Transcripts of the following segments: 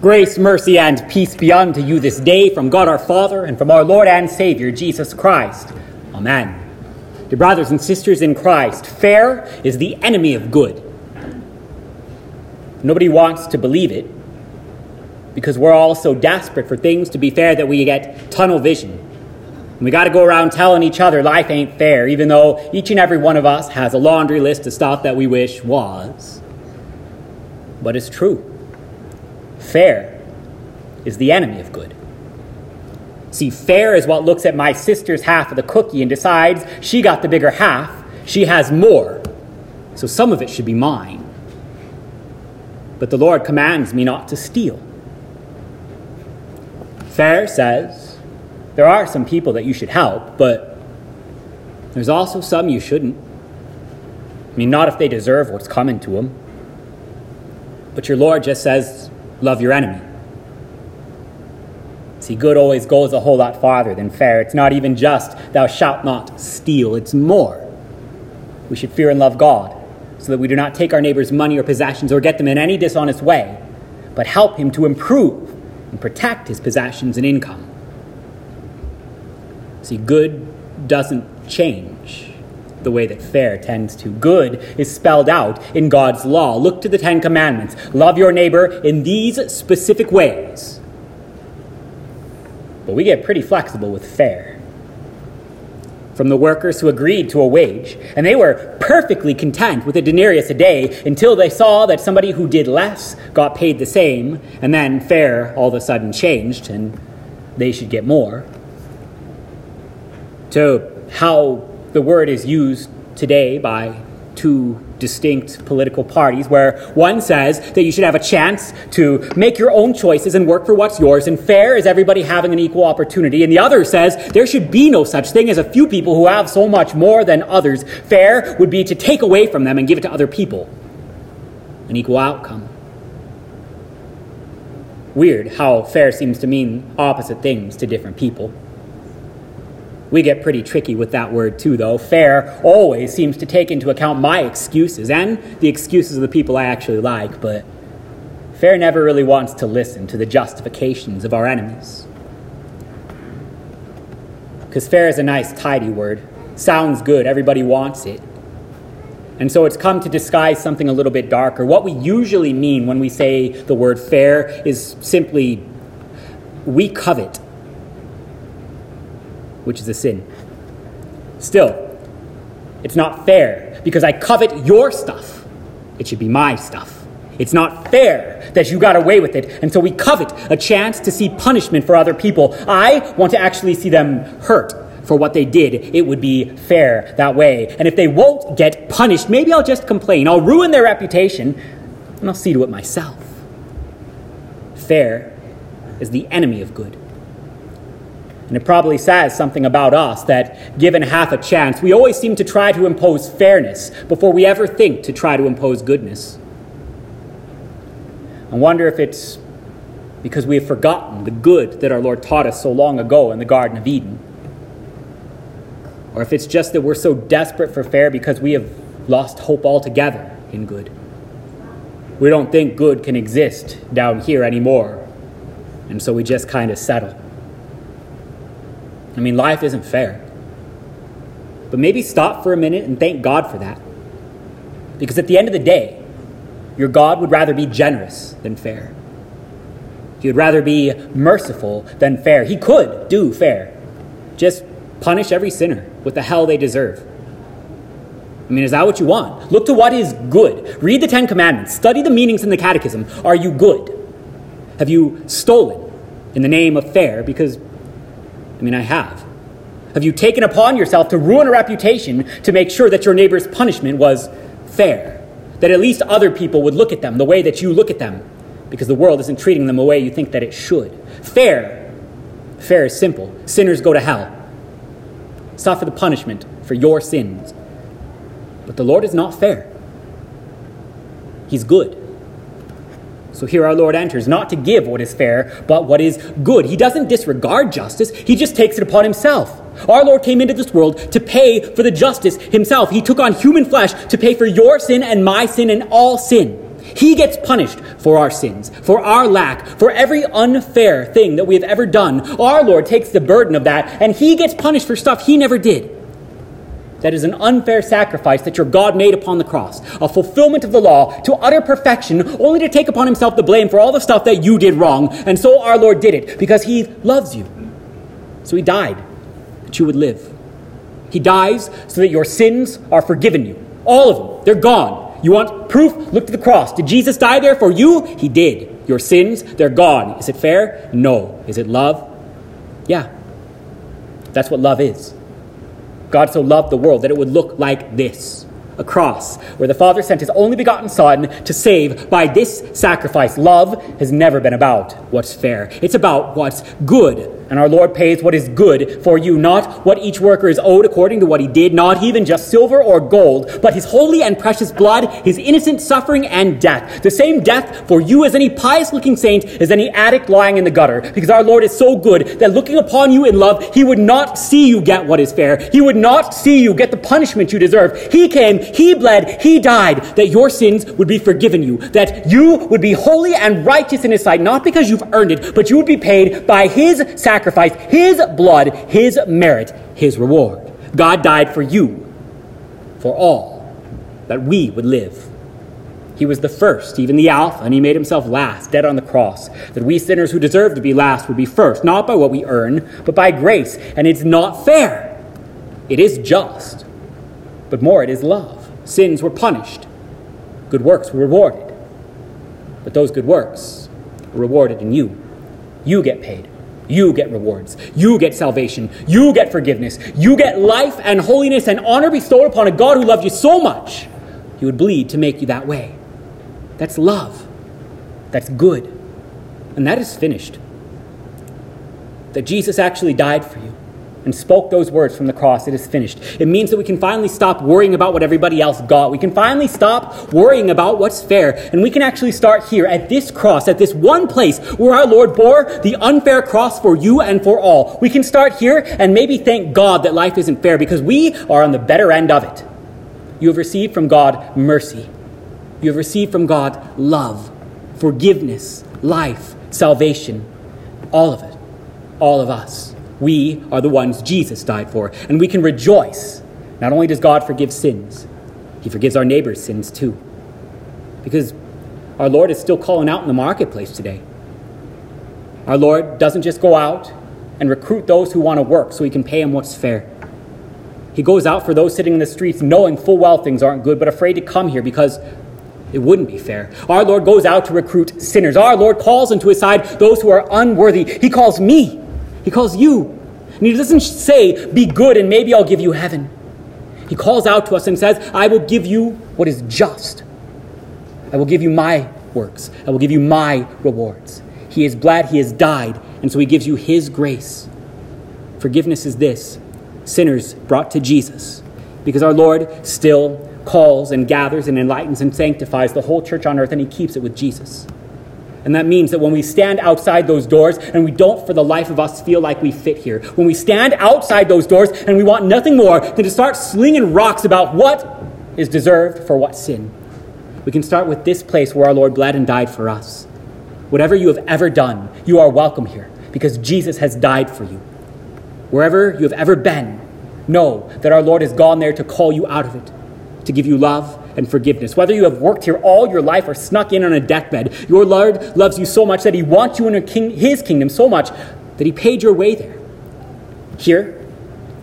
Grace, mercy, and peace be unto you this day from God our Father and from our Lord and Savior, Jesus Christ. Amen. Dear brothers and sisters in Christ, fair is the enemy of good. Nobody wants to believe it because we're all so desperate for things to be fair that we get tunnel vision. We got to go around telling each other life ain't fair, even though each and every one of us has a laundry list of stuff that we wish was. But it's true. Fair is the enemy of good. See, fair is what looks at my sister's half of the cookie and decides she got the bigger half, she has more, so some of it should be mine. But the Lord commands me not to steal. Fair says there are some people that you should help, but there's also some you shouldn't. I mean, not if they deserve what's coming to them. But your Lord just says love your enemy. See, good always goes a whole lot farther than fair. It's not even just, thou shalt not steal, it's more. We should fear and love God so that we do not take our neighbor's money or possessions or get them in any dishonest way, but help him to improve and protect his possessions and income. See, good doesn't change the way that fair tends to. Good is spelled out in God's law. Look to the Ten Commandments. Love your neighbor in these specific ways. But we get pretty flexible with fair. From the workers who agreed to a wage, and they were perfectly content with a denarius a day until they saw that somebody who did less got paid the same, and then fair all of a sudden changed and they should get more. To how the word is used today by two distinct political parties, where one says that you should have a chance to make your own choices and work for what's yours, and fair is everybody having an equal opportunity, and the other says there should be no such thing as a few people who have so much more than others. Fair would be to take away from them and give it to other people. An equal outcome. Weird how fair seems to mean opposite things to different people. We get pretty tricky with that word too, though. Fair always seems to take into account my excuses and the excuses of the people I actually like, but fair never really wants to listen to the justifications of our enemies. Because fair is a nice, tidy word. Sounds good, everybody wants it. And so it's come to disguise something a little bit darker. What we usually mean when we say the word fair is simply we covet which is a sin. Still, it's not fair because I covet your stuff. It should be my stuff. It's not fair that you got away with it, and so we covet a chance to see punishment for other people. I want to actually see them hurt for what they did. It would be fair that way. And if they won't get punished, maybe I'll just complain. I'll ruin their reputation, and I'll see to it myself. Fair is the enemy of good. And it probably says something about us that, given half a chance, we always seem to try to impose fairness before we ever think to try to impose goodness. I wonder if it's because we have forgotten the good that our Lord taught us so long ago in the Garden of Eden. Or if it's just that we're so desperate for fair because we have lost hope altogether in good. We don't think good can exist down here anymore, and so we just kind of settle. I mean, life isn't fair. But maybe stop for a minute and thank God for that. Because at the end of the day, your God would rather be generous than fair. He would rather be merciful than fair. He could do fair. Just punish every sinner with the hell they deserve. I mean, is that what you want? Look to what is good. Read the Ten Commandments. Study the meanings in the Catechism. Are you good? Have you stolen in the name of fair? Because I mean, I have. Have you taken upon yourself to ruin a reputation to make sure that your neighbor's punishment was fair? That at least other people would look at them the way that you look at them, because the world isn't treating them the way you think that it should. Fair. Fair is simple. Sinners go to hell. Suffer the punishment for your sins. But the Lord is not fair. He's good. So here our Lord enters, not to give what is fair, but what is good. He doesn't disregard justice, he just takes it upon himself. Our Lord came into this world to pay for the justice himself. He took on human flesh to pay for your sin and my sin and all sin. He gets punished for our sins, for our lack, for every unfair thing that we have ever done. Our Lord takes the burden of that, and He gets punished for stuff He never did. That is an unfair sacrifice that your God made upon the cross, a fulfillment of the law to utter perfection, only to take upon Himself the blame for all the stuff that you did wrong. And so our Lord did it because He loves you. So He died that you would live. He dies so that your sins are forgiven you. All of them. They're gone. You want proof? Look to the cross. Did Jesus die there for you? He did. Your sins, they're gone. Is it fair? No. Is it love? Yeah. That's what love is. God so loved the world that it would look like this. A cross, where the Father sent his only begotten Son to save. By this sacrifice. Love has never been about what's fair, it's about what's good and our Lord pays what is good for you, not what each worker is owed according to what he did, not even just silver or gold, but his holy and precious blood, his innocent suffering and death. The same death for you as any pious looking saint as any addict lying in the gutter. Because our Lord is so good that looking upon you in love, he would not see you get what is fair. He would not see you get the punishment you deserve. He came, he bled, he died, that your sins would be forgiven you, that you would be holy and righteous in his sight, not because you've earned it, but you would be paid by his sacrifice sacrifice, his blood, his merit, his reward. God died for you, for all, that we would live. He was the first, even the Alpha, and he made himself last, dead on the cross, that we sinners who deserve to be last would be first, not by what we earn, but by grace. And it's not fair. It is just. But more, it is love. Sins were punished, good works were rewarded. But those good works were rewarded in you. You get paid. You get rewards. You get salvation. You get forgiveness. You get life and holiness and honor bestowed upon a God who loved you so much, he would bleed to make you that way. That's love. That's good. And that is finished. That Jesus actually died for you and spoke those words from the cross, it is finished. It means that we can finally stop worrying about what everybody else got. We can finally stop worrying about what's fair. And we can actually start here at this cross, at this one place where our Lord bore the unfair cross for you and for all. We can start here and maybe thank God that life isn't fair because we are on the better end of it. You have received from God mercy. You have received from God love, forgiveness, life, salvation, all of it, all of us. We are the ones Jesus died for, and we can rejoice. Not only does God forgive sins, He forgives our neighbor's sins too. Because our Lord is still calling out in the marketplace today. Our Lord doesn't just go out and recruit those who want to work so He can pay them what's fair. He goes out for those sitting in the streets knowing full well things aren't good, but afraid to come here because it wouldn't be fair. Our Lord goes out to recruit sinners. Our Lord calls into his side those who are unworthy. He calls me he calls you. And he doesn't say, Be good and maybe I'll give you heaven. He calls out to us and says, I will give you what is just. I will give you my works. I will give you my rewards. He is glad he has died, and so he gives you his grace. Forgiveness is this sinners brought to Jesus, because our Lord still calls and gathers and enlightens and sanctifies the whole church on earth, and he keeps it with Jesus. And that means that when we stand outside those doors and we don't for the life of us feel like we fit here, when we stand outside those doors and we want nothing more than to start slinging rocks about what is deserved for what sin, we can start with this place where our Lord bled and died for us. Whatever you have ever done, you are welcome here because Jesus has died for you. Wherever you have ever been, know that our Lord has gone there to call you out of it, to give you love and forgiveness. Whether you have worked here all your life or snuck in on a deathbed, your Lord loves you so much that he wants you in king, his kingdom so much that he paid your way there. Here,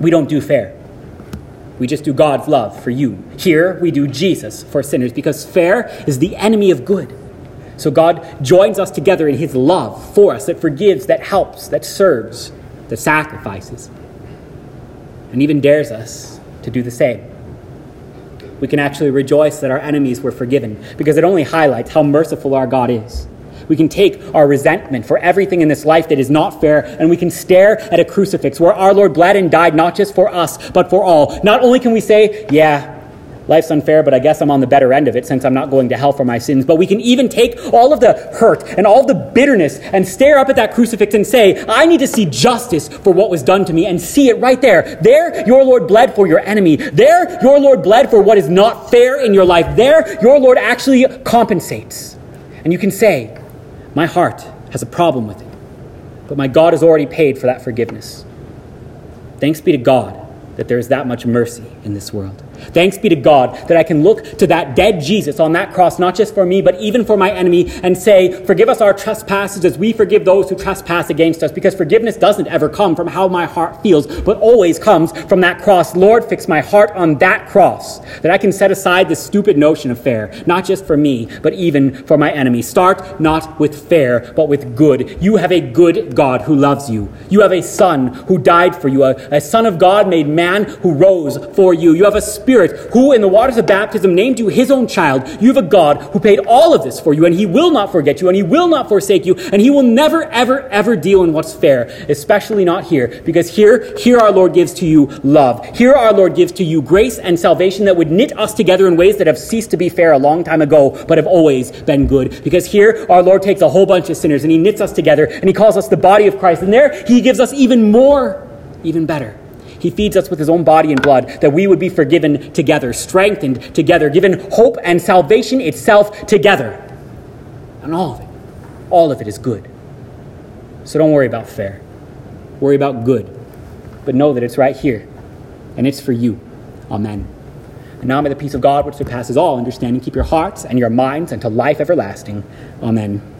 we don't do fair. We just do God's love for you. Here, we do Jesus for sinners because fair is the enemy of good. So God joins us together in his love for us that forgives, that helps, that serves, that sacrifices, and even dares us to do the same we can actually rejoice that our enemies were forgiven because it only highlights how merciful our God is. We can take our resentment for everything in this life that is not fair and we can stare at a crucifix where our Lord bled and died not just for us, but for all. Not only can we say, Yeah, life's unfair, but I guess I'm on the better end of it since I'm not going to hell for my sins. But we can even take all of the hurt and all the bitterness and stare up at that crucifix and say, I need to see justice for what was done to me and see it right there. There, your Lord bled for your enemy. There, your Lord bled for what is not fair in your life. There, your Lord actually compensates. And you can say, My heart has a problem with it, but my God has already paid for that forgiveness. Thanks be to God that there is that much mercy in this world. Thanks be to God that I can look to that dead Jesus on that cross, not just for me, but even for my enemy, and say, Forgive us our trespasses as we forgive those who trespass against us. Because forgiveness doesn't ever come from how my heart feels, but always comes from that cross. Lord, fix my heart on that cross, that I can set aside this stupid notion of fair, not just for me, but even for my enemy. Start not with fair, but with good. You have a good God who loves you. You have a Son who died for you, a, a Son of God made man who rose for you. You have a Spirit who, in the waters of baptism, named you his own child. You have a God who paid all of this for you, and he will not forget you, and he will not forsake you, and he will never, ever, ever deal in what's fair, especially not here, because here, here our Lord gives to you love. Here our Lord gives to you grace and salvation that would knit us together in ways that have ceased to be fair a long time ago, but have always been good. Because here our Lord takes a whole bunch of sinners and he knits us together, and he calls us the body of Christ, and there he gives us even more, even better. He feeds us with his own body and blood that we would be forgiven together, strengthened together, given hope and salvation itself together. And all of it, all of it is good. So don't worry about fair. Worry about good. But know that it's right here, and it's for you. Amen. And now may the peace of God, which surpasses all understanding, keep your hearts and your minds unto life everlasting. Amen.